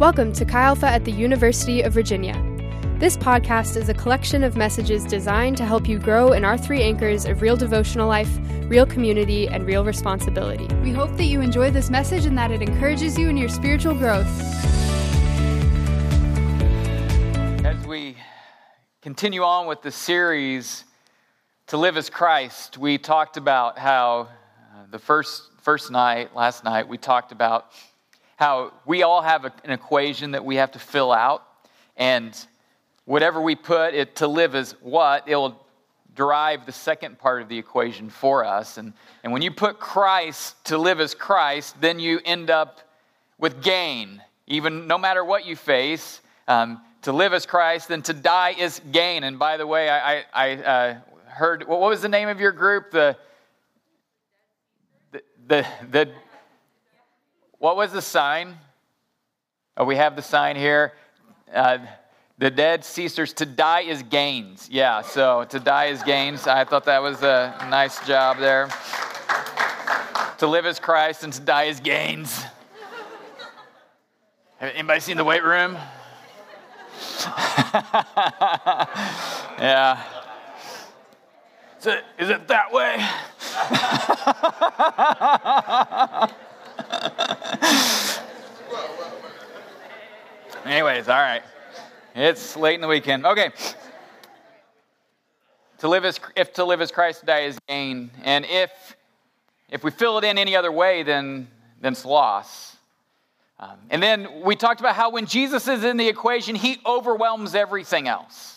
Welcome to Chi Alpha at the University of Virginia. This podcast is a collection of messages designed to help you grow in our three anchors of real devotional life, real community, and real responsibility. We hope that you enjoy this message and that it encourages you in your spiritual growth. As we continue on with the series to live as Christ, we talked about how uh, the first first night, last night, we talked about how we all have a, an equation that we have to fill out, and whatever we put it to live as what, it will derive the second part of the equation for us. And, and when you put Christ to live as Christ, then you end up with gain, even no matter what you face. Um, to live as Christ, then to die is gain. And by the way, I, I, uh, heard, what was the name of your group? The the, the, what was the sign? Oh, we have the sign here. Uh, the dead ceasers to die is gains. Yeah, so to die is gains. I thought that was a nice job there. to live as Christ and to die is gains. Have anybody seen the weight room? yeah. Is it, is it that way? Anyways, all right. It's late in the weekend. Okay. To live as if to live as Christ to die is gain, and if if we fill it in any other way, then then it's loss. Um, and then we talked about how when Jesus is in the equation, he overwhelms everything else.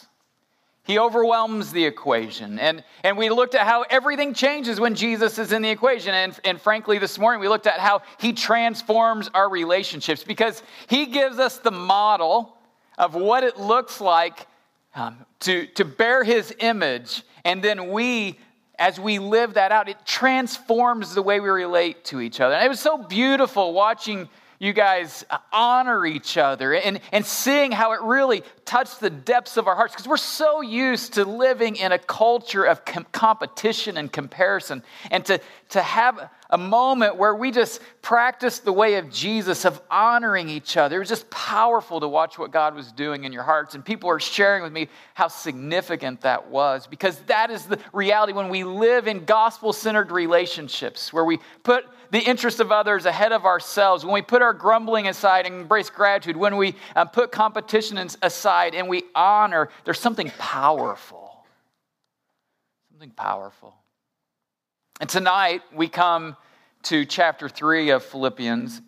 He overwhelms the equation. And, and we looked at how everything changes when Jesus is in the equation. And, and frankly, this morning we looked at how he transforms our relationships because he gives us the model of what it looks like um, to, to bear his image. And then we, as we live that out, it transforms the way we relate to each other. And it was so beautiful watching you guys honor each other and, and seeing how it really touched the depths of our hearts. Because we're so used to living in a culture of com- competition and comparison. And to, to have a moment where we just practice the way of jesus of honoring each other it was just powerful to watch what god was doing in your hearts and people are sharing with me how significant that was because that is the reality when we live in gospel-centered relationships where we put the interest of others ahead of ourselves, when we put our grumbling aside and embrace gratitude, when we uh, put competition aside and we honor, there's something powerful. Something powerful. And tonight we come to chapter 3 of Philippians.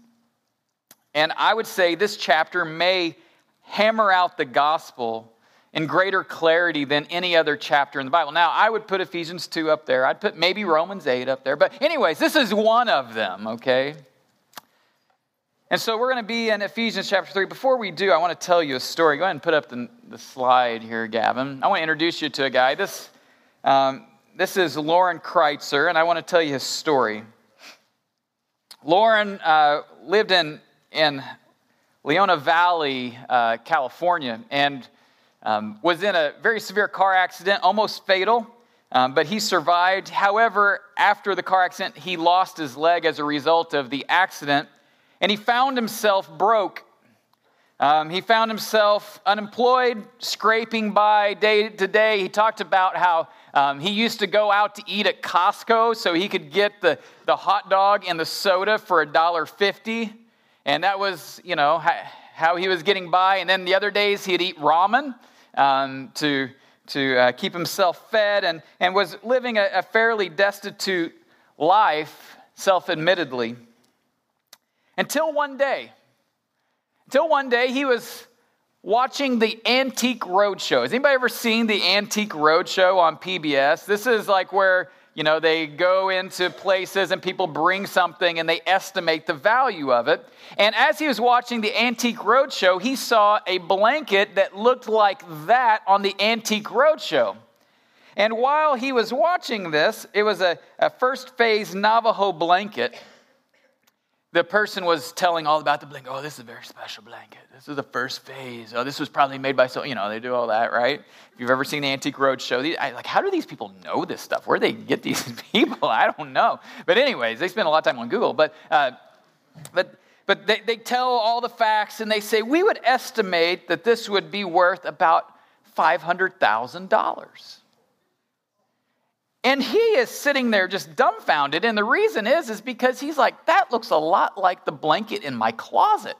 And I would say this chapter may hammer out the gospel in greater clarity than any other chapter in the Bible. Now, I would put Ephesians 2 up there. I'd put maybe Romans 8 up there. But, anyways, this is one of them, okay? And so we're going to be in Ephesians chapter 3. Before we do, I want to tell you a story. Go ahead and put up the, the slide here, Gavin. I want to introduce you to a guy. This, um, this is Loren Krytzer, and I want to tell you his story. Loren uh, lived in, in Leona Valley, uh, California, and um, was in a very severe car accident, almost fatal, um, but he survived. However, after the car accident, he lost his leg as a result of the accident, and he found himself broke. Um, he found himself unemployed, scraping by day to day. He talked about how um, he used to go out to eat at Costco so he could get the, the hot dog and the soda for $1.50. And that was, you know, how he was getting by. And then the other days he'd eat ramen um, to, to uh, keep himself fed and, and was living a, a fairly destitute life, self admittedly. Until one day, until one day he was watching the Antique Roadshow. Has anybody ever seen the Antique Roadshow on PBS? This is like where you know, they go into places and people bring something and they estimate the value of it. And as he was watching the Antique Roadshow, he saw a blanket that looked like that on the Antique Roadshow. And while he was watching this, it was a, a first phase Navajo blanket the person was telling all about the blanket. Oh, this is a very special blanket. This is the first phase. Oh, this was probably made by so, you know, they do all that, right? If you've ever seen the Antique Roadshow, these, like, how do these people know this stuff? Where do they get these people? I don't know. But anyways, they spend a lot of time on Google. But, uh, but, but they, they tell all the facts and they say, we would estimate that this would be worth about $500,000. And he is sitting there just dumbfounded. And the reason is, is because he's like, that looks a lot like the blanket in my closet.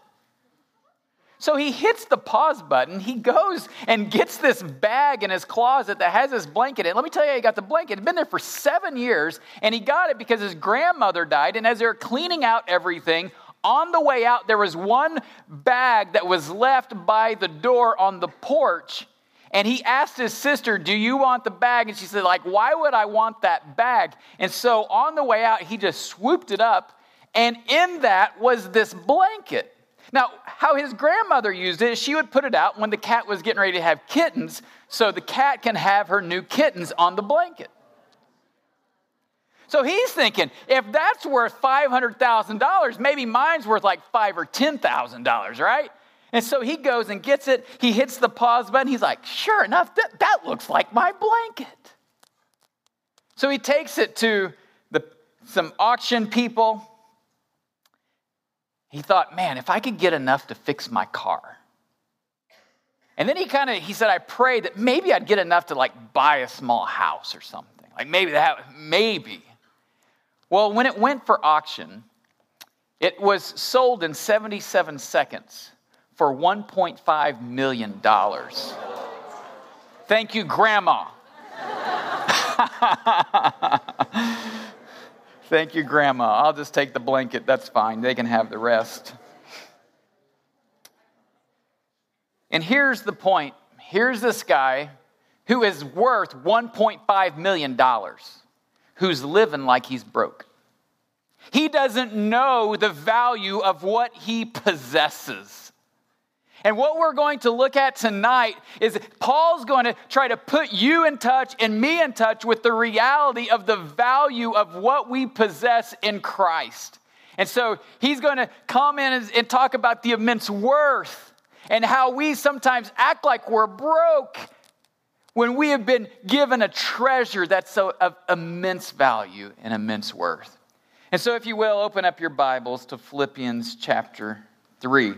So he hits the pause button. He goes and gets this bag in his closet that has this blanket in it. Let me tell you, he got the blanket. It had been there for seven years, and he got it because his grandmother died. And as they're cleaning out everything, on the way out, there was one bag that was left by the door on the porch. And he asked his sister, Do you want the bag? And she said, like, why would I want that bag? And so on the way out, he just swooped it up, and in that was this blanket. Now, how his grandmother used it she would put it out when the cat was getting ready to have kittens, so the cat can have her new kittens on the blanket. So he's thinking, if that's worth $500,000, maybe mine's worth like five or $10,000, right? And so he goes and gets it. He hits the pause button. He's like, sure enough, that, that looks like my blanket. So he takes it to the, some auction people he thought, man, if I could get enough to fix my car. And then he kind of he said, I prayed that maybe I'd get enough to like buy a small house or something. Like maybe that, maybe. Well, when it went for auction, it was sold in 77 seconds for $1.5 million. Thank you, Grandma. Thank you, Grandma. I'll just take the blanket. That's fine. They can have the rest. And here's the point here's this guy who is worth $1.5 million, who's living like he's broke. He doesn't know the value of what he possesses. And what we're going to look at tonight is Paul's going to try to put you in touch and me in touch with the reality of the value of what we possess in Christ. And so he's going to come in and, talk about the immense worth and how we sometimes act like we're broke when we have been given a treasure that's of immense value and immense worth. And so, if you will, open up your Bibles to Philippians chapter 3.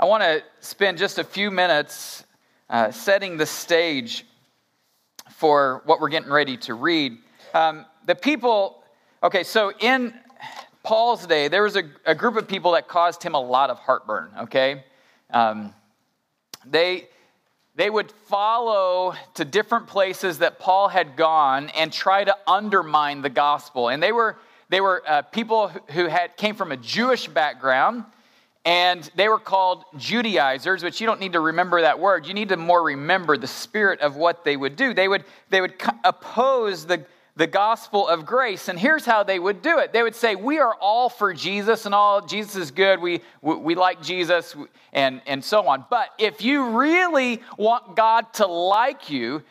I want to spend just a few minutes uh, setting the stage for what we're getting ready to read. Um, the people, okay, so in Paul's day, there was a, a, group of people that caused him a lot of heartburn, okay? Um, they, they would follow to different places that Paul had gone and try to undermine the gospel. And they were, they were uh, people who had, came from a Jewish background and they were called Judaizers, which you don't need to remember that word. You need to more remember the spirit of what they would do. They would, they would oppose the, the gospel of grace. And here's how they would do it they would say, We are all for Jesus and all, Jesus is good, we, we, we like Jesus, and, and so on. But if you really want God to like you,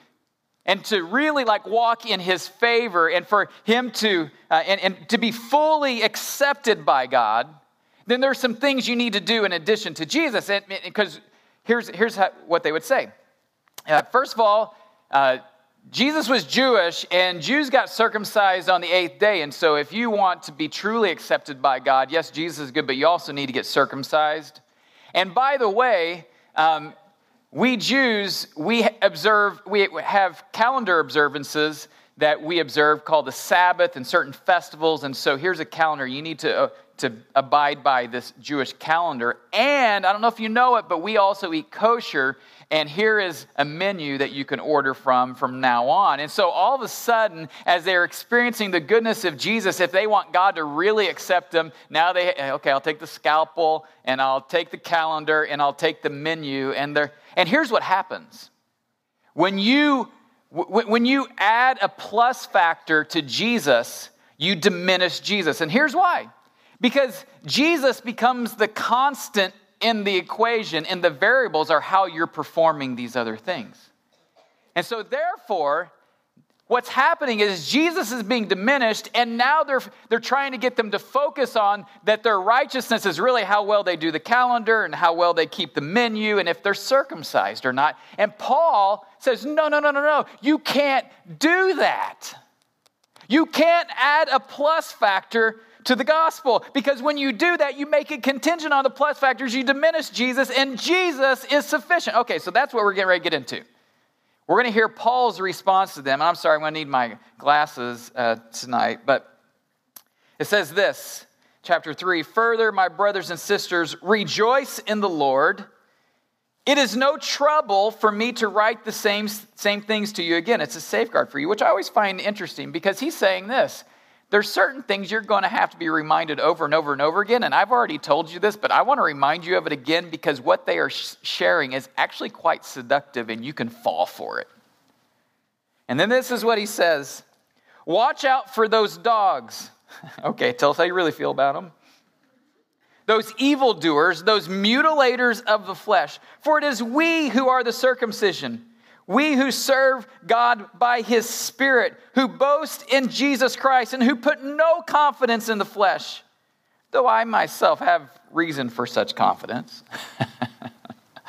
and to really like walk in his favor and for him to uh, and, and to be fully accepted by god then there's some things you need to do in addition to Jesus. Because here's, here's how, what they would say. Uh, first of all, uh, Jesus was Jewish, and Jews got circumcised on the eighth day. And so, if you want to be truly accepted by God, yes, Jesus is good, but you also need to get circumcised. And by the way, um, we Jews, we observe, we have calendar observances that we observe called the Sabbath and certain festivals. And so here's a calendar. You need to, uh, to abide by this Jewish calendar. And I don't know if you know it, but we also eat kosher. And here is a menu that you can order from from now on. And so all of a sudden, as they're experiencing the goodness of Jesus, if they want God to really accept them, now they, okay, I'll take the scalpel and I'll take the calendar and I'll take the menu. And, they're, and here's what happens when you when you add a plus factor to Jesus, you diminish Jesus. And here's why because Jesus becomes the constant in the equation, and the variables are how you're performing these other things. And so, therefore, what's happening is Jesus is being diminished, and now they're, they're trying to get them to focus on that their righteousness is really how well they do the calendar and how well they keep the menu and if they're circumcised or not. And Paul says, No, no, no, no, no. You can't do that. You can't add a plus factor to the gospel. Because when you do that, you make it contingent on the plus factors, you diminish Jesus, and Jesus is sufficient. Okay, so that's what we're getting ready to get into. We're going to hear Paul's response to them. I'm sorry, I'm going to need my glasses uh, tonight, but it says this, chapter 3 Further, my brothers and sisters, rejoice in the Lord. It is no trouble for me to write the same, same things to you again. It's a safeguard for you, which I always find interesting because he's saying this. There's certain things you're going to have to be reminded over and over and over again. And I've already told you this, but I want to remind you of it again because what they are sharing is actually quite seductive and you can fall for it. And then this is what he says Watch out for those dogs. okay, tell us how you really feel about them those evildoers, those mutilators of the flesh. For it is we who are the circumcision, we who serve God by his Spirit, who boast in Jesus Christ, and who put no confidence in the flesh, though I myself have reason for such confidence.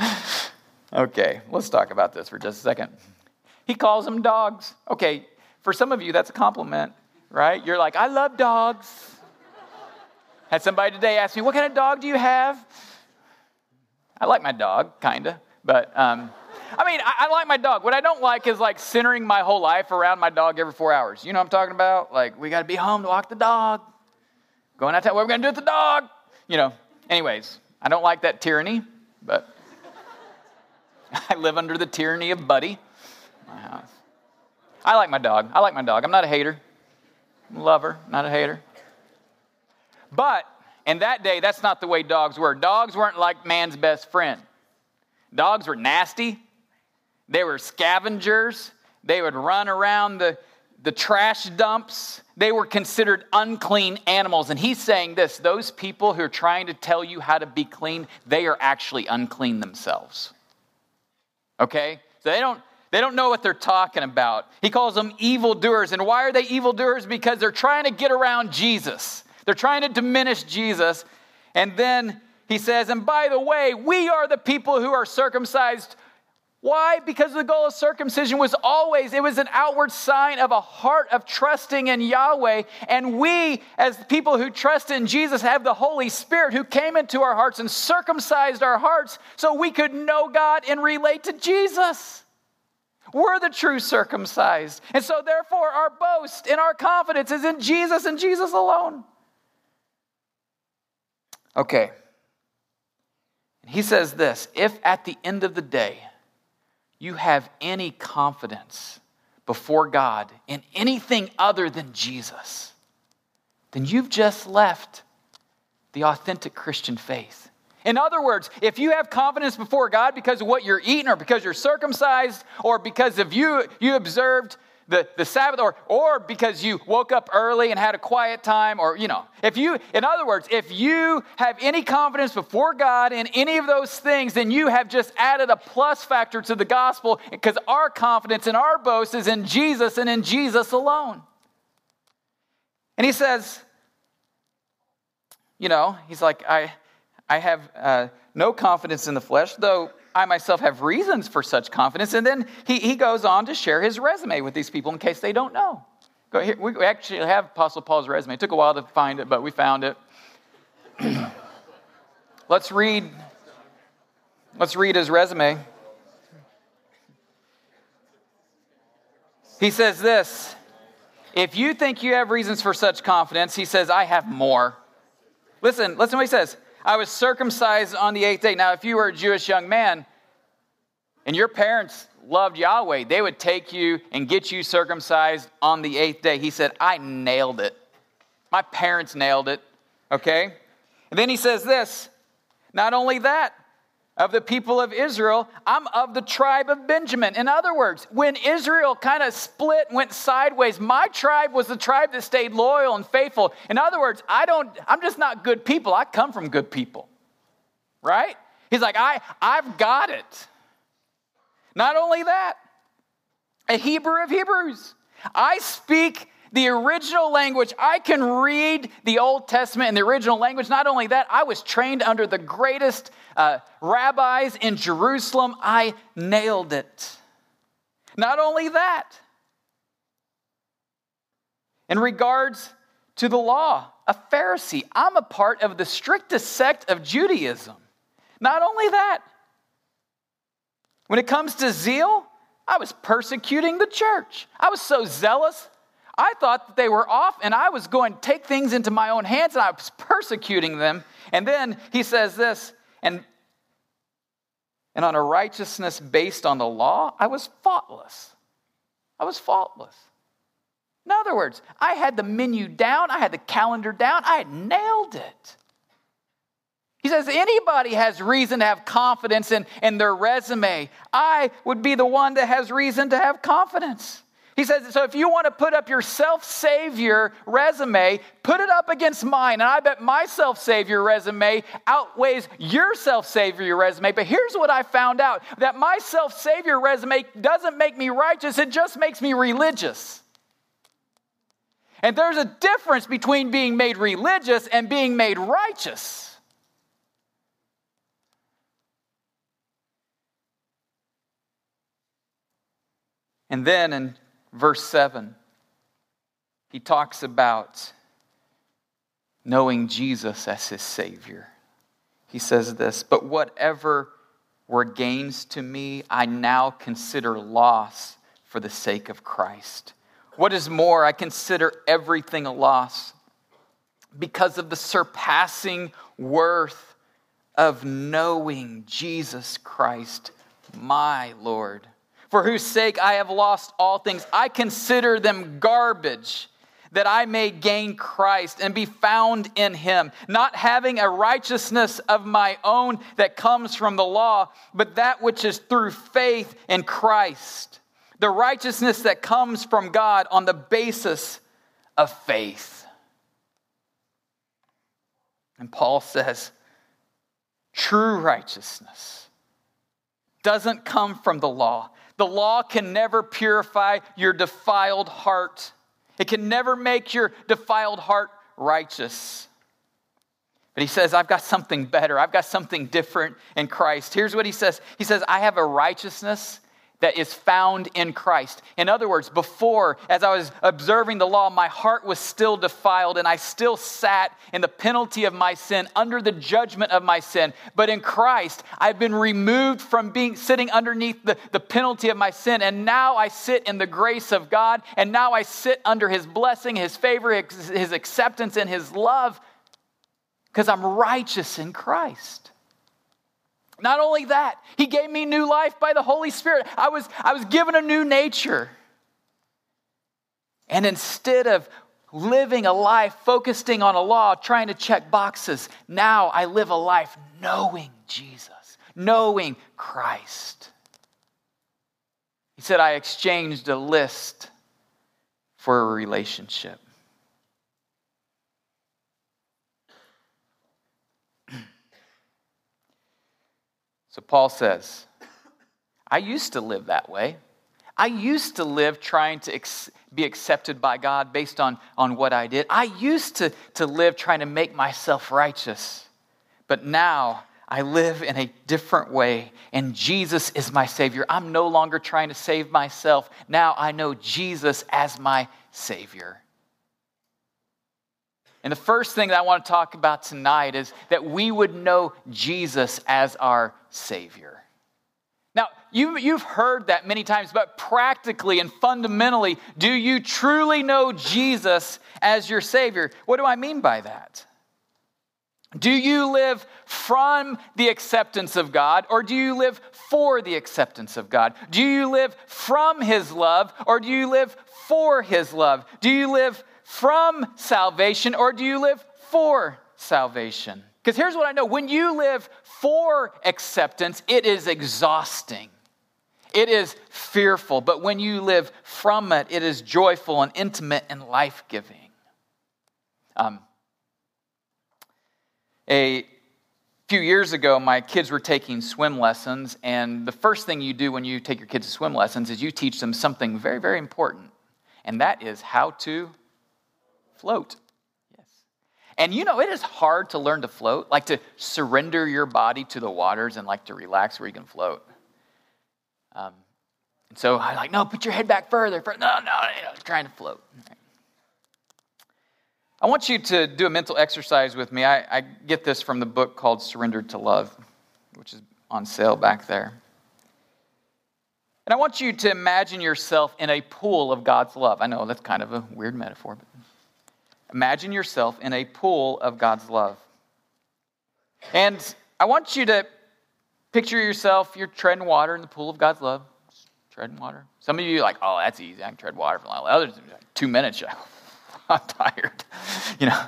okay, let's talk about this for just a second. He calls them dogs. Okay, for some of you, that's a compliment, right? You're like, I love dogs. Had somebody today ask me, What kind of dog do you have? I like my dog, kind of, but um, I mean, I, I, like my dog. What I don't like is like centering my whole life around my dog every four hours. You know what I'm talking about? Like, we got to be home to walk the dog. Going out to what we're going to do with the dog. You know, anyways, I don't like that tyranny, but I live under the tyranny of Buddy, my house. I like my dog. I like my dog. I'm not a hater. I'm a lover, not a hater. But in that day, that's not the way dogs were. Dogs weren't like man's best friend. Dogs were nasty, they were scavengers, they would run around the, the trash dumps. They were considered unclean animals. And he's saying this those people who are trying to tell you how to be clean, they are actually unclean themselves. Okay? So they don't, they don't know what they're talking about. He calls them evildoers. And why are they evildoers? Because they're trying to get around Jesus. They're trying to diminish Jesus. And then he says, and by the way, we are the people who are circumcised. Why? Because the goal of circumcision was always, it was an outward sign of a heart of trusting in Yahweh. And we, as people who trust in Jesus, have the Holy Spirit who came into our hearts and circumcised our hearts so we could know God and relate to Jesus. We're the true circumcised. And so, therefore, our boast and our confidence is in Jesus and Jesus alone. Okay. He says this if at the end of the day you have any confidence before God in anything other than Jesus, then you've just left the authentic Christian faith. In other words, if you have confidence before God because of what you're eating or because you're circumcised or because of you you observed the, the Sabbath or, or because you woke up early and had a quiet time or, you know, if you, in other words, if you have any confidence before God in any of those things, then you have just added a plus factor to the gospel because our confidence and our boast is in Jesus and in Jesus alone. And he says, you know, he's like, I, I have uh, no confidence in the flesh, though I myself have reasons for such confidence. And then he, he goes on to share his resume with these people in case they don't know. Go here. We actually have Apostle Paul's resume. It took a while to find it, but we found it. let's read. Let's read his resume. He says this If you think you have reasons for such confidence, he says, I have more. Listen, listen what he says. I was circumcised on the eighth day. Now, if you were a Jewish young man and your parents loved Yahweh, they would take you and get you circumcised on the eighth day. He said, I nailed it. My parents nailed it. Okay? And then he says this not only that, of the people of Israel, I'm of the tribe of Benjamin. In other words, when Israel kind of split, went sideways, my tribe was the tribe that stayed loyal and faithful. In other words, I don't, I'm just not good people. I come from good people. Right? He's like, I, I've got it. Not only that, a Hebrew of Hebrews. I speak the original language. I can read the Old Testament in the original language. Not only that, I was trained under the greatest uh, rabbis in Jerusalem. I nailed it. Not only that, in regards to the law, a Pharisee. I'm a part of the strictest sect of Judaism. Not only that, when it comes to zeal, I was persecuting the church. I was so zealous. I thought that they were off and I was going to take things into my own hands and I was persecuting them. And then he says this, and, and on a righteousness based on the law, I was faultless. I was faultless. In other words, I had the menu down, I had the calendar down, I had nailed it. He says, anybody has reason to have confidence in, in their resume. I would be the one that has reason to have confidence. He says, so if you want to put up your self savior resume, put it up against mine. And I bet my self savior resume outweighs your self savior resume. But here's what I found out that my self savior resume doesn't make me righteous, it just makes me religious. And there's a difference between being made religious and being made righteous. And then in verse 7, he talks about knowing Jesus as his Savior. He says this, but whatever were gains to me, I now consider loss for the sake of Christ. What is more, I consider everything a loss because of the surpassing worth of knowing Jesus Christ, my Lord for whose sake I have lost all things. I consider them garbage that I may gain Christ and be found in him, not having a righteousness of my own that comes from the law, but that which is through faith in Christ, the righteousness that comes from God on the basis of faith. And Paul says, true righteousness doesn't come from the law. The law can never purify your defiled heart, it can never make your defiled heart righteous. But he says, I've got something better. I've got something different in Christ. Here's what he says He says, I have a righteousness that is found in Christ. In other words, before, as I was observing the law, my heart was still defiled and I still sat in the penalty of my sin, under the judgment of my sin. But in Christ, I've been removed from being sitting underneath the, the penalty of my sin. And now I sit in the grace of God. And now I sit under his blessing, his favor, his acceptance, and his love because I'm righteous in Christ. Not only that, he gave me new life by the Holy Spirit. I was, I was given a new nature. And instead of living a life focusing on a law, trying to check boxes, now I live a life knowing Jesus, knowing Christ. He said, I exchanged a list for a relationship. So Paul says, I used to live that way. I used to live trying to ex- be accepted by God based on, on what I did. I used to, to live trying to make myself righteous. But now I live in a different way, and Jesus is my Savior. I'm no longer trying to save myself. Now I know Jesus as my Savior. And the first thing that I want to talk about tonight is that we would know Jesus as our Savior. Now, you, you've heard that many times, but practically and fundamentally, do you truly know Jesus as your Savior? What do I mean by that? Do you live from the acceptance of God or do you live for the acceptance of God? Do you live from His love or do you live for His love? Do you live from salvation or do you live for salvation? Because here's what I know when you live for acceptance, it is exhausting. It is fearful, but when you live from it, it is joyful and intimate and life giving. Um, a few years ago, my kids were taking swim lessons, and the first thing you do when you take your kids to swim lessons is you teach them something very, very important, and that is how to float. Yes. And you know, it is hard to learn to float, like to surrender your body to the waters and like to relax where you can float. Um, and so I like, no, put your head back further. further. No, no, you know, trying to float. I want you to do a mental exercise with me. I, I get this from the book called Surrendered to Love, which is on sale back there. And I want you to imagine yourself in a pool of God's love. I know that's kind of a weird metaphor, but imagine yourself in a pool of God's love. And I want you to picture yourself, you're treading water in the pool of God's love. treading water. Some of you are like, oh, that's easy. I can tread water for a while. Others, like, two minutes. I'm tired. You know,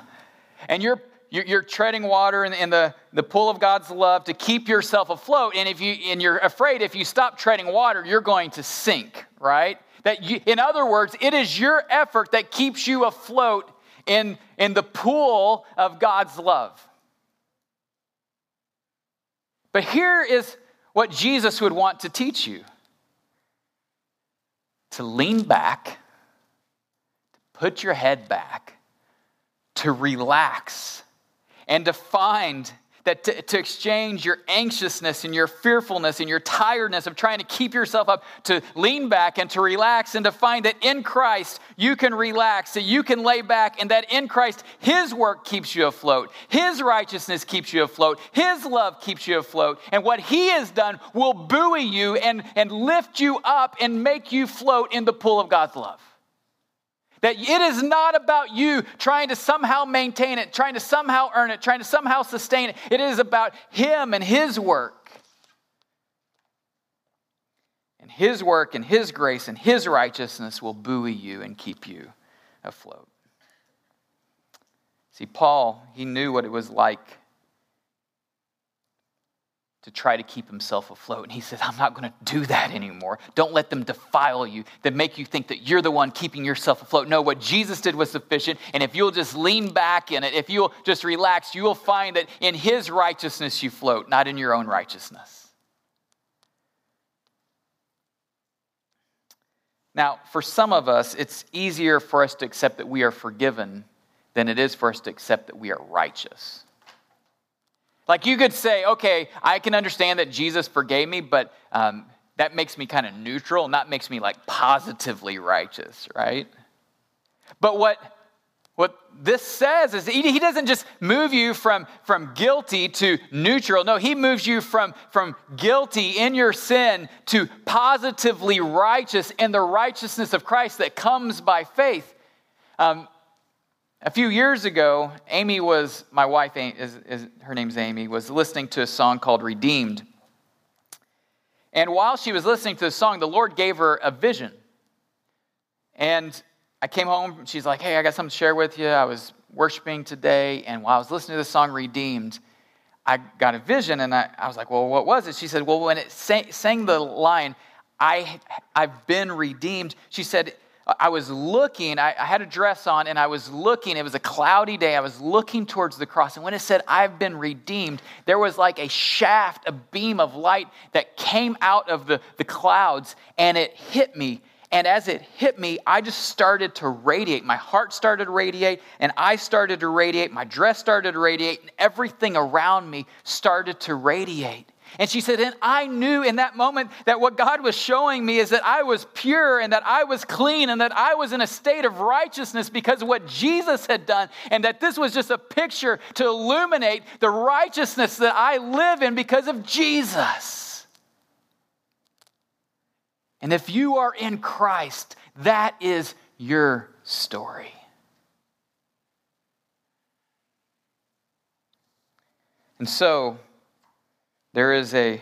and you're you're treading water in, the, the pool of God's love to keep yourself afloat. And if you and you're afraid if you stop treading water, you're going to sink, right? That you, in other words, it is your effort that keeps you afloat in, in the pool of God's love. But here is what Jesus would want to teach you to lean back, to put your head back, to relax, and to find that to, to, exchange your anxiousness and your fearfulness and your tiredness of trying to keep yourself up, to lean back and to relax, and to find that in Christ you can relax, that you can lay back, and that in Christ His work keeps you afloat, His righteousness keeps you afloat, His love keeps you afloat, and what He has done will buoy you and, and lift you up and make you float in the pool of God's love. That it is not about you trying to somehow maintain it, trying to somehow earn it, trying to somehow sustain it. It is about Him and His work. And His work and His grace and His righteousness will buoy you and keep you afloat. See, Paul, he knew what it was like to try to keep himself afloat. And he said, I'm not going to do that anymore. Don't let them defile you, that make you think that you're the one keeping yourself afloat. No, what Jesus did was sufficient. And if you'll just lean back in it, if you'll just relax, you will find that in his righteousness you float, not in your own righteousness. Now, for some of us, it's easier for us to accept that we are forgiven than it is for us to accept that we are righteous. Like you could say, okay, I can understand that Jesus forgave me, but um, that makes me kind of neutral, and that makes me like positively righteous, right? But what what this says is he, doesn't just move you from, from guilty to neutral. No, he moves you from, from guilty in your sin to positively righteous in the righteousness of Christ that comes by faith. Um, a few years ago, Amy was, my wife, is, is, her name's Amy, was listening to a song called Redeemed. And while she was listening to the song, the Lord gave her a vision. And I came home, she's like, hey, I got something to share with you. I was worshiping today, and while I was listening to the song Redeemed, I got a vision, and I, I was like, well, what was it? She said, well, when it sang, sang the line, I, I've been redeemed, she said, I was looking, I, I, had a dress on, and I was looking. It was a cloudy day. I was looking towards the cross. And when it said, I've been redeemed, there was like a shaft, a beam of light that came out of the, the clouds, and it hit me. And as it hit me, I just started to radiate. My heart started to radiate, and I started to radiate. My dress started to radiate, and everything around me started to radiate. And she said, and I knew in that moment that what God was showing me is that I was pure and that I was clean and that I was in a state of righteousness because of what Jesus had done, and that this was just a picture to illuminate the righteousness that I live in because of Jesus. And if you are in Christ, that is your story. And so, there is a,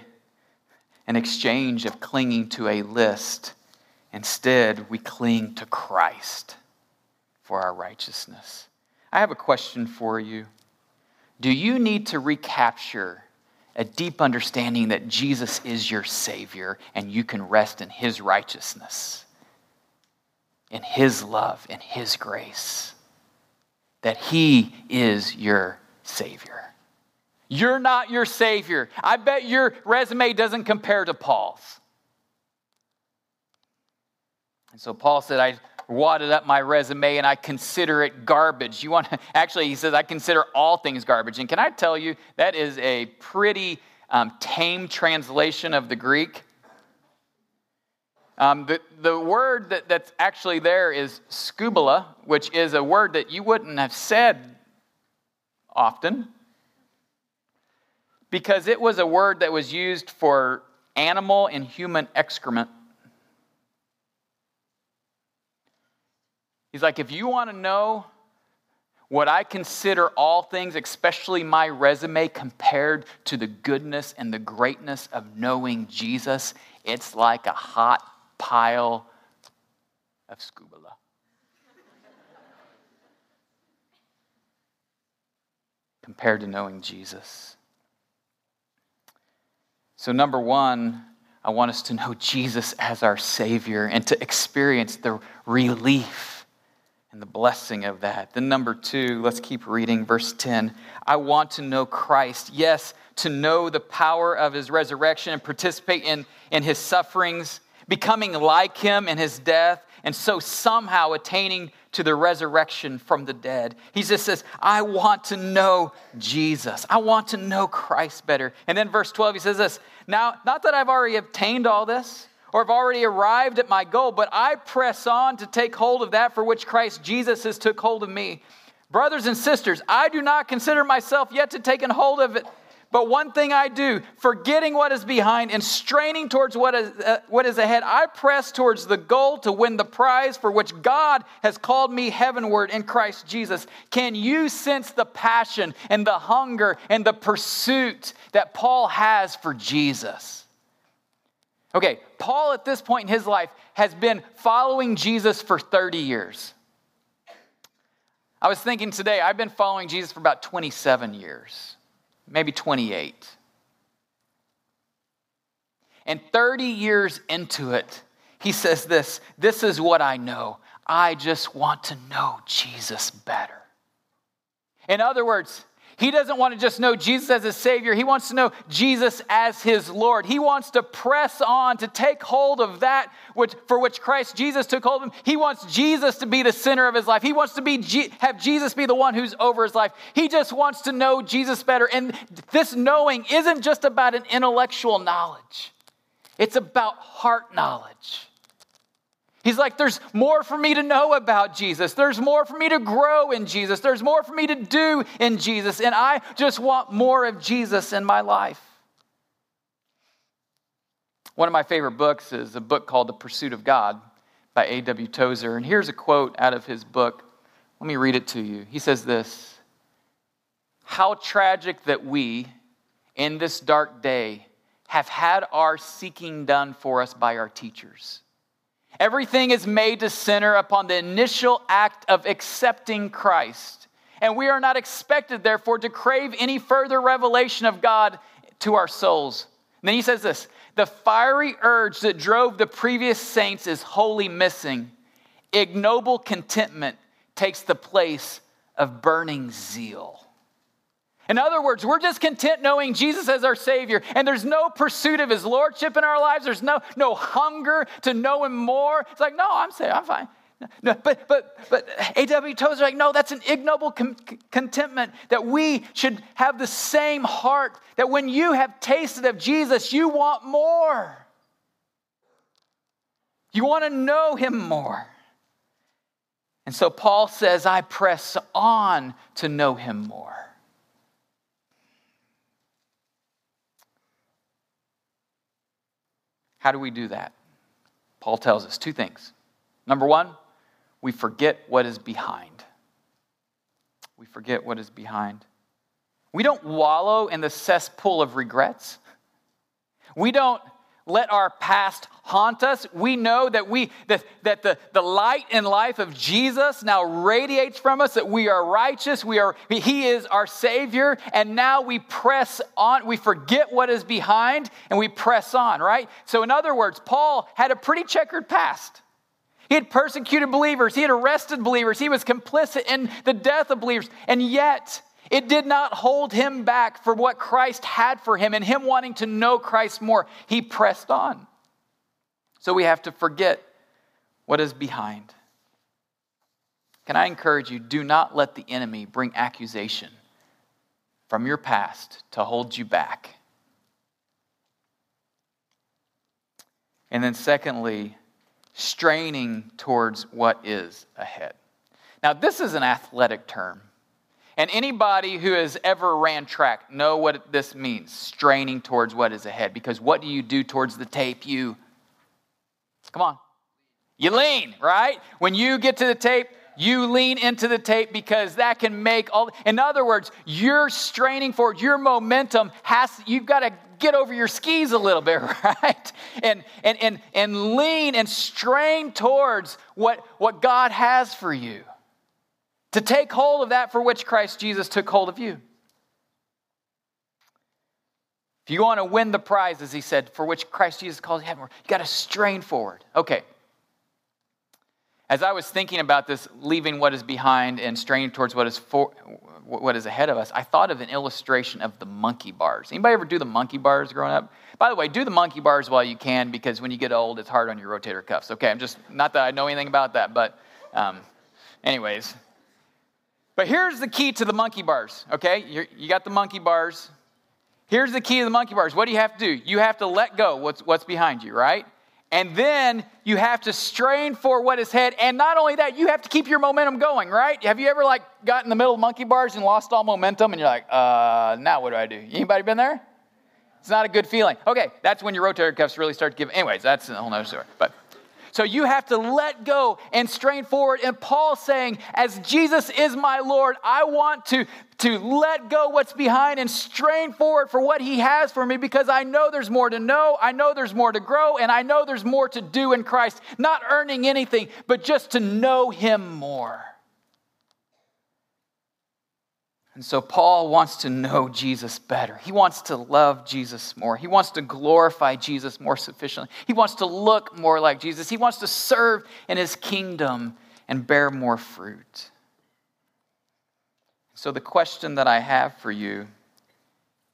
an exchange of clinging to a list. Instead, we cling to Christ for our righteousness. I have a question for you. Do you need to recapture a deep understanding that Jesus is your Savior and you can rest in His righteousness, in His love, in His grace? That He is your Savior. You're not your Savior. I bet your resume doesn't compare to Paul's. And so Paul said, I wadded up my resume and I consider it garbage. You want to, actually, he says, I consider all things garbage. And can I tell you, that is a pretty um, tame translation of the Greek. Um, the, the word that, that's actually there is scubala, which is a word that you wouldn't have said often because it was a word that was used for animal and human excrement. He's like, if you want to know what I consider all things, especially my resume, compared to the goodness and the greatness of knowing Jesus, it's like a hot pile of scubala. compared to knowing Jesus. So, number one, I want us to know Jesus as our Savior and to experience the relief and the blessing of that. Then, number two, let's keep reading verse 10. I want to know Christ. Yes, to know the power of his resurrection and participate in, in his sufferings, becoming like him in his death, and so somehow attaining to the resurrection from the dead. He just says, I want to know Jesus. I want to know Christ better. And then verse 12, he says this Now, not that I've already obtained all this or have already arrived at my goal, but I press on to take hold of that for which Christ Jesus has took hold of me. Brothers and sisters, I do not consider myself yet to take hold of it but one thing I do, forgetting what is behind and straining towards what is, uh, what is ahead, I press towards the goal to win the prize for which God has called me heavenward in Christ Jesus. Can you sense the passion and the hunger and the pursuit that Paul has for Jesus? Okay, Paul at this point in his life has been following Jesus for 30 years. I was thinking today, I've been following Jesus for about 27 years maybe 28. And 30 years into it, he says this This is what I know. I just want to know Jesus better. In other words, he doesn't want to just know Jesus as a Savior. He wants to know Jesus as his Lord. He wants to press on to take hold of that which, for which Christ Jesus took hold of him. He wants Jesus to be the center of his life. He wants to be, have Jesus be the one who's over his life. He just wants to know Jesus better. And this knowing isn't just about an intellectual knowledge, it's about heart knowledge. He's like, there's more for me to know about Jesus. There's more for me to grow in Jesus. There's more for me to do in Jesus. And I just want more of Jesus in my life. One of my favorite books is a book called The Pursuit of God by A.W. Tozer. And here's a quote out of his book. Let me read it to you. He says this How tragic that we, in this dark day, have had our seeking done for us by our teachers Everything is made to center upon the initial act of accepting Christ. And we are not expected, therefore, to crave any further revelation of God to our souls. And then he says this the fiery urge that drove the previous saints is wholly missing. Ignoble contentment takes the place of burning zeal. In other words, we're just content knowing Jesus as our Savior, and there's no pursuit of His Lordship in our lives. There's no, no hunger to know Him more. It's like, no, I'm saved, I'm fine. No, but but but A.W. Tozer like, no, that's an ignoble com- contentment that we should have the same heart that when you have tasted of Jesus, you want more. You want to know Him more. And so Paul says, I press on to know Him more. How do we do that? Paul tells us two things. Number one, we forget what is behind. We forget what is behind. We don't wallow in the cesspool of regrets. We don't let our past haunt us. We know that we that, that the, the light and life of Jesus now radiates from us, that we are righteous, we are He is our Savior, and now we press on, we forget what is behind and we press on, right? So, in other words, Paul had a pretty checkered past. He had persecuted believers, he had arrested believers, he was complicit in the death of believers, and yet it did not hold him back for what Christ had for him and him wanting to know Christ more. He pressed on. So we have to forget what is behind. Can I encourage you? Do not let the enemy bring accusation from your past to hold you back. And then, secondly, straining towards what is ahead. Now, this is an athletic term. And anybody who has ever ran track know what this means, straining towards what is ahead. Because what do you do towards the tape? You, come on, you lean, right? When you get to the tape, you lean into the tape because that can make all in other words you're straining forward your momentum has you've got to get over your skis a little bit right and and and, and lean and strain towards what what god has for you to take hold of that for which christ jesus took hold of you if you want to win the prize as he said for which christ jesus called heaven you got to strain forward okay as I was thinking about this, leaving what is behind and straining towards what is for, what is ahead of us, I thought of an illustration of the monkey bars. Anybody ever do the monkey bars growing up? By the way, do the monkey bars while you can because when you get old, it's hard on your rotator cuffs. Okay, I'm just not that I know anything about that, but um, anyways. But here's the key to the monkey bars. Okay, You're, you got the monkey bars. Here's the key to the monkey bars. What do you have to do? You have to let go what's what's behind you, right? And then you have to strain for what is ahead. And not only that, you have to keep your momentum going, right? Have you ever like got in the middle of monkey bars and lost all momentum and you're like, uh, now what do I do? Anybody been there? It's not a good feeling. Okay, that's when your rotator cuffs really start to give. Anyways, that's a whole nother story. But so you have to let go and strain forward. And Paul saying, as Jesus is my Lord, I want to, to let go what's behind and strain forward for what he has for me because I know there's more to know, I know there's more to grow, and I know there's more to do in Christ. Not earning anything, but just to know him more. And so Paul wants to know Jesus better. He wants to love Jesus more. He wants to glorify Jesus more sufficiently. He wants to look more like Jesus. He wants to serve in his kingdom and bear more fruit. So, the question that I have for you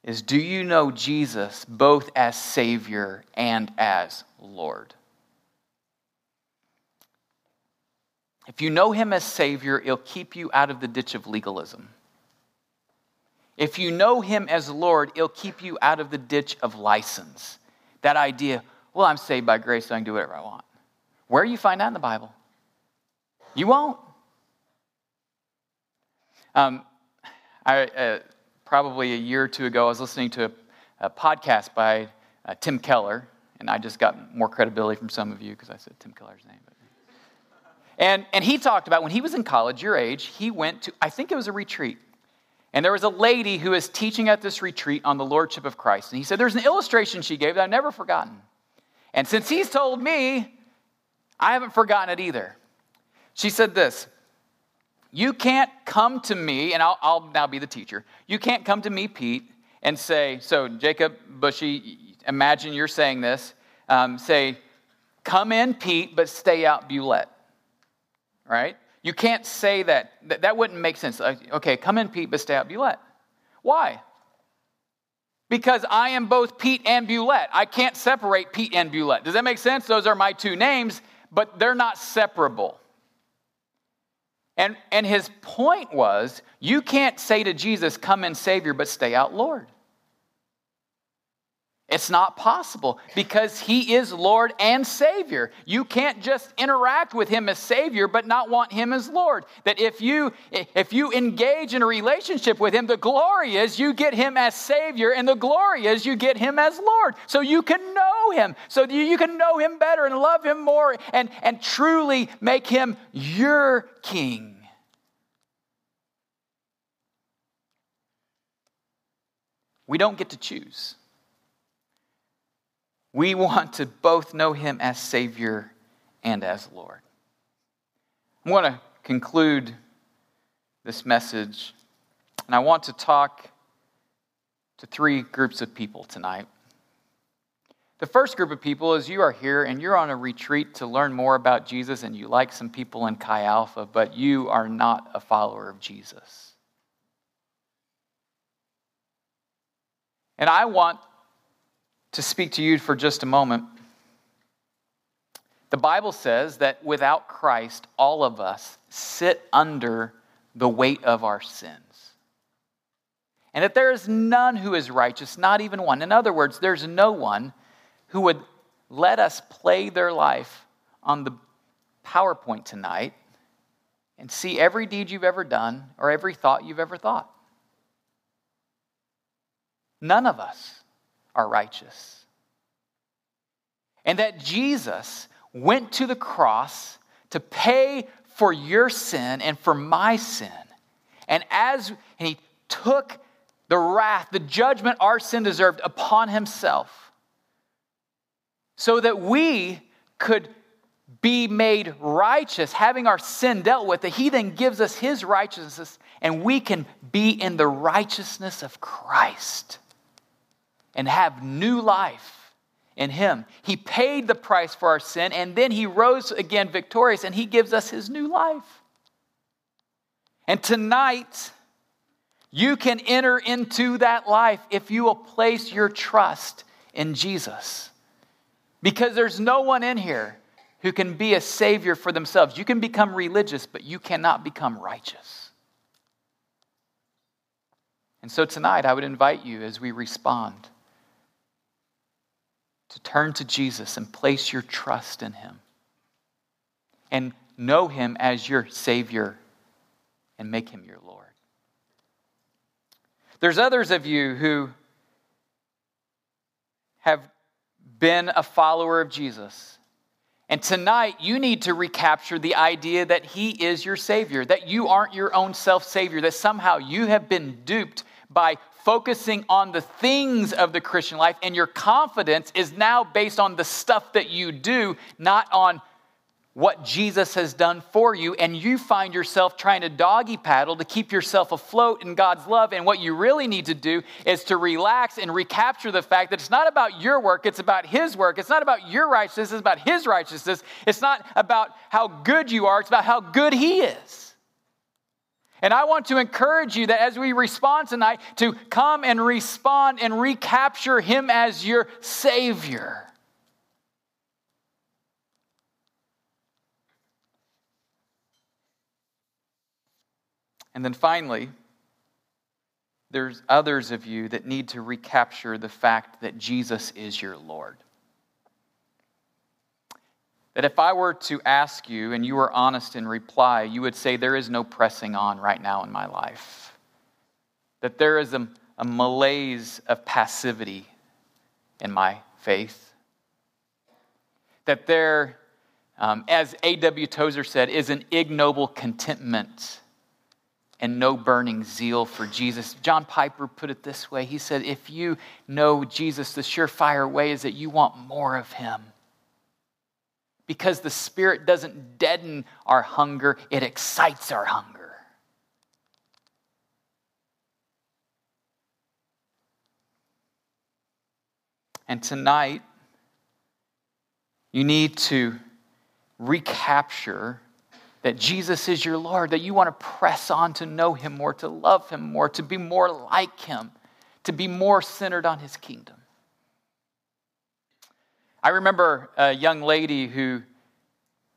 is Do you know Jesus both as Savior and as Lord? If you know him as Savior, it'll keep you out of the ditch of legalism. If you know him as Lord, it'll keep you out of the ditch of license. That idea, well, I'm saved by grace, so I can do whatever I want. Where do you find that in the Bible? You won't. Um, I, uh, probably a year or two ago, I was listening to a, a podcast by uh, Tim Keller, and I just got more credibility from some of you because I said Tim Keller's name. But... And, and he talked about when he was in college, your age, he went to, I think it was a retreat. And there was a lady who was teaching at this retreat on the Lordship of Christ. And he said, There's an illustration she gave that I've never forgotten. And since he's told me, I haven't forgotten it either. She said this You can't come to me, and I'll, I'll now be the teacher. You can't come to me, Pete, and say, So, Jacob Bushy, imagine you're saying this. Um, say, Come in, Pete, but stay out, Bulette. Right? You can't say that. That, that wouldn't make sense. Okay, come in, Pete, but stay out Bulette. Why? Because I am both Pete and Bulette. I can't separate Pete and Bulette. Does that make sense? Those are my two names, but they're not separable. And, and his point was you can't say to Jesus, Come in, Savior, but stay out, Lord. It's not possible because he is Lord and Savior. You can't just interact with him as Savior but not want him as Lord. That if you if you engage in a relationship with him, the glory is you get him as Savior and the glory is you get him as Lord. So you can know him. So you can know him better and love him more and, and truly make him your king. We don't get to choose. We want to both know him as Savior and as Lord. I want to conclude this message, and I want to talk to three groups of people tonight. The first group of people is you are here and you're on a retreat to learn more about Jesus, and you like some people in Chi Alpha, but you are not a follower of Jesus. And I want to speak to you for just a moment. The Bible says that without Christ, all of us sit under the weight of our sins. And that there is none who is righteous, not even one. In other words, there's no one who would let us play their life on the PowerPoint tonight and see every deed you've ever done or every thought you've ever thought. None of us are righteous. And that Jesus went to the cross to pay for your sin and for my sin. And as and he took the wrath, the judgment our sin deserved upon himself, so that we could be made righteous, having our sin dealt with, that he then gives us his righteousness and we can be in the righteousness of Christ and have new life in him. He paid the price for our sin and then he rose again victorious and he gives us his new life. And tonight, you can enter into that life if you will place your trust in Jesus. Because there's no one in here who can be a savior for themselves. You can become religious, but you cannot become righteous. And so tonight, I would invite you as we respond to turn to Jesus and place your trust in him and know him as your Savior and make him your Lord. There's others of you who have been a follower of Jesus. And tonight, you need to recapture the idea that He is your Savior, that you aren't your own self Savior, that somehow you have been duped by focusing on the things of the Christian life, and your confidence is now based on the stuff that you do, not on what Jesus has done for you, and you find yourself trying to doggy paddle to keep yourself afloat in God's love. And what you really need to do is to relax and recapture the fact that it's not about your work, it's about His work. It's not about your righteousness, it's about His righteousness. It's not about how good you are, it's about how good He is. And I want to encourage you that as we respond tonight, to come and respond and recapture Him as your Savior. And then finally, there's others of you that need to recapture the fact that Jesus is your Lord. That if I were to ask you and you were honest in reply, you would say, There is no pressing on right now in my life. That there is a, a malaise of passivity in my faith. That there, um, as A.W. Tozer said, is an ignoble contentment and no burning zeal for Jesus. John Piper put it this way He said, If you know Jesus, the surefire way is that you want more of Him. Because the Spirit doesn't deaden our hunger, it excites our hunger. And tonight, you need to recapture that Jesus is your Lord, that you want to press on to know Him more, to love Him more, to be more like Him, to be more centered on His kingdom. I remember a young lady who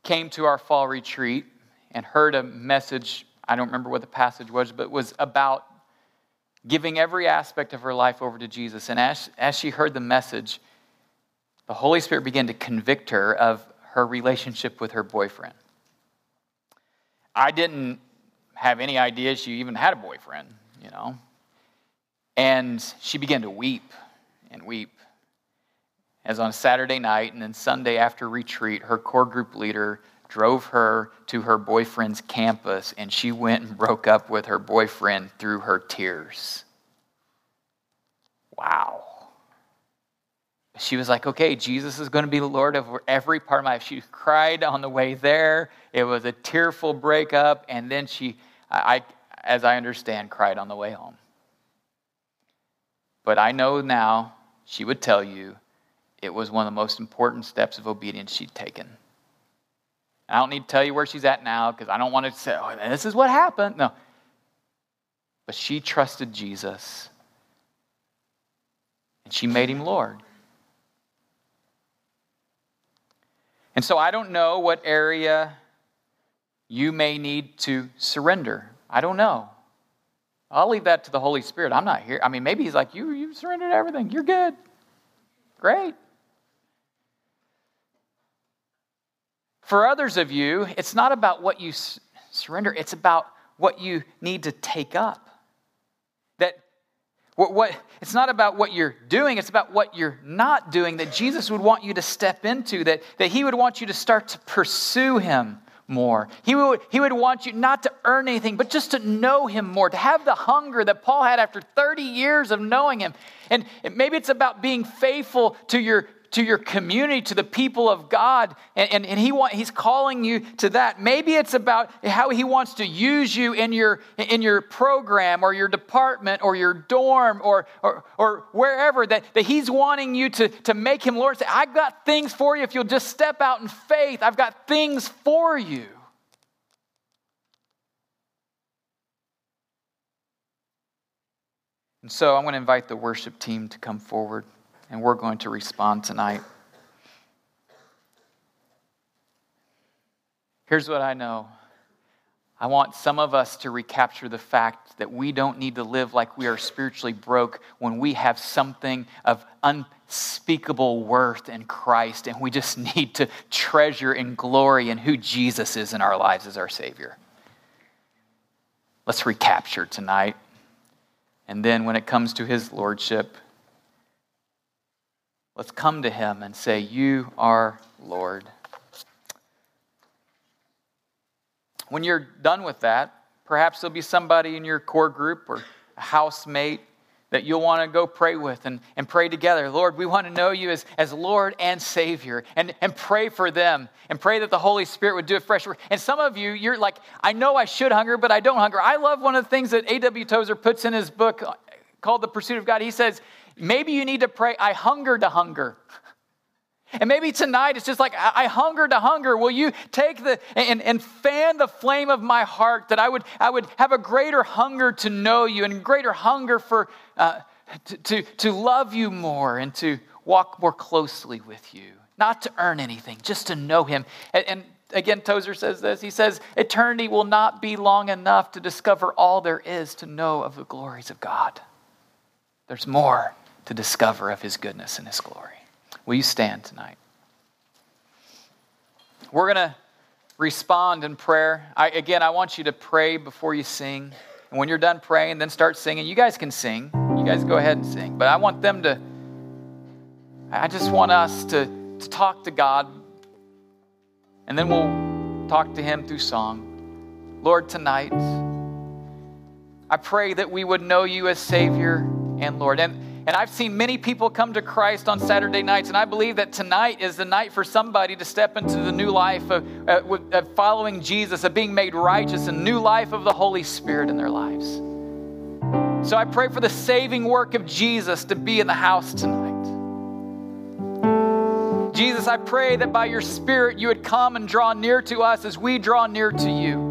came to our fall retreat and heard a message. I don't remember what the passage was, but was about giving every aspect of her life over to Jesus. And as, as she heard the message, the Holy Spirit began to convict her of her relationship with her boyfriend. I didn't have any idea she even had a boyfriend, you know. And she began to weep and weep. As on Saturday night and then Sunday after retreat, her core group leader drove her to her boyfriend's campus and she went and broke up with her boyfriend through her tears. Wow she was like, okay, Jesus is going to be the Lord of every part of my life. She cried on the way there. It was a tearful breakup. And then she, I, as I understand, cried on the way home. But I know now, she would tell you, it was one of the most important steps of obedience she'd taken. I don't need to tell you where she's at now because I don't want to say, oh, this is what happened. No. But she trusted Jesus and she made him Lord. And so I don't know what area you may need to surrender. I don't know. I'll leave that to the Holy Spirit. I'm not here. I mean, maybe He's like, you, you've surrendered everything. You're good. Great. For others of you, it's not about what you surrender, it's about what you need to take up. That what, what, it's not about what you're doing, it's about what you're not doing that Jesus would want you to step into, that, that He would want you to start to pursue Him more. He would, he would want you not to earn anything, but just to know Him more, to have the hunger that Paul had after 30 years of knowing Him. And maybe it's about being faithful to your to your community, to the people of God, and, and, and he want, he's calling you to that. Maybe it's about how he wants to use you in your, in your program or your department or your dorm or, or, or wherever, that, that he's wanting you to, to make him Lord. Say, I've got things for you if you'll just step out in faith. I've got things for you. And so I'm going to invite the worship team to come forward and we're going to respond tonight. Here's what I know I want some of us to recapture the fact that we don't need to live like we are spiritually broke when we have something of unspeakable worth in Christ, and we just need to treasure and glory in who Jesus is in our lives as our Savior. Let's recapture tonight. And then when it comes to His Lordship, Let's come to him and say, You are Lord. When you're done with that, perhaps there'll be somebody in your core group or a housemate that you'll want to go pray with and, and pray together. Lord, we want to know you as, as Lord and Savior and, and pray for them and pray that the Holy Spirit would do a fresh work. And some of you, you're like, I know I should hunger, but I don't hunger. I love one of the things that A.W. Tozer puts in his book called The Pursuit of God. He says, Maybe you need to pray, I hunger to hunger. And maybe tonight it's just like, I, hunger to hunger. Will you take the and, and fan the flame of my heart that I would, I would have a greater hunger to know you and greater hunger for uh, to, to, to love you more and to walk more closely with you. Not to earn anything, just to know him. And, and again, Tozer says this. He says, Eternity will not be long enough to discover all there is to know of the glories of God. There's more to discover of his goodness and his glory. Will you stand tonight? We're going to respond in prayer. I, again, I want you to pray before you sing. And when you're done praying, then start singing. You guys can sing. You guys go ahead and sing. But I want them to, I just want us to, to talk to God. And then we'll talk to Him through song. Lord, tonight, I pray that we would know you as Savior and Lord. And and I've seen many people come to Christ on Saturday nights, and I believe that tonight is the night for somebody to step into the new life of, uh, of following Jesus, of being made righteous, and new life of the Holy Spirit in their lives. So I pray for the saving work of Jesus to be in the house tonight. Jesus, I pray that by your Spirit you would come and draw near to us as we draw near to you.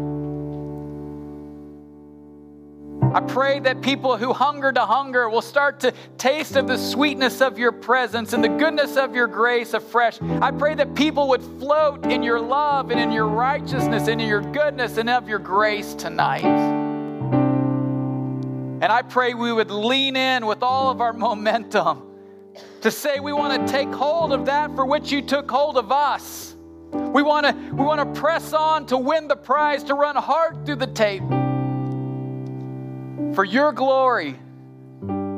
I pray that people who hunger to hunger will start to taste of the sweetness of your presence and the goodness of your grace afresh. I pray that people would float in your love and in your righteousness and in your goodness and of your grace tonight. And I pray we would lean in with all of our momentum to say we want to take hold of that for which you took hold of us. We want to we want to press on to win the prize, to run hard through the tape for your glory,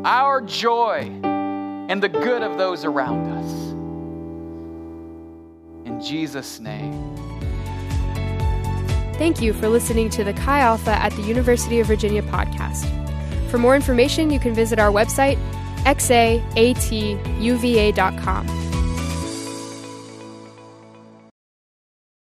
our joy, and the good of those around us. In Jesus' name. Thank you for listening to the Chi Alpha at the University of Virginia podcast. For more information, you can visit our website, xaatuva.com.